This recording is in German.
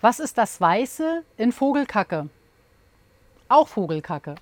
Was ist das Weiße in Vogelkacke? Auch Vogelkacke.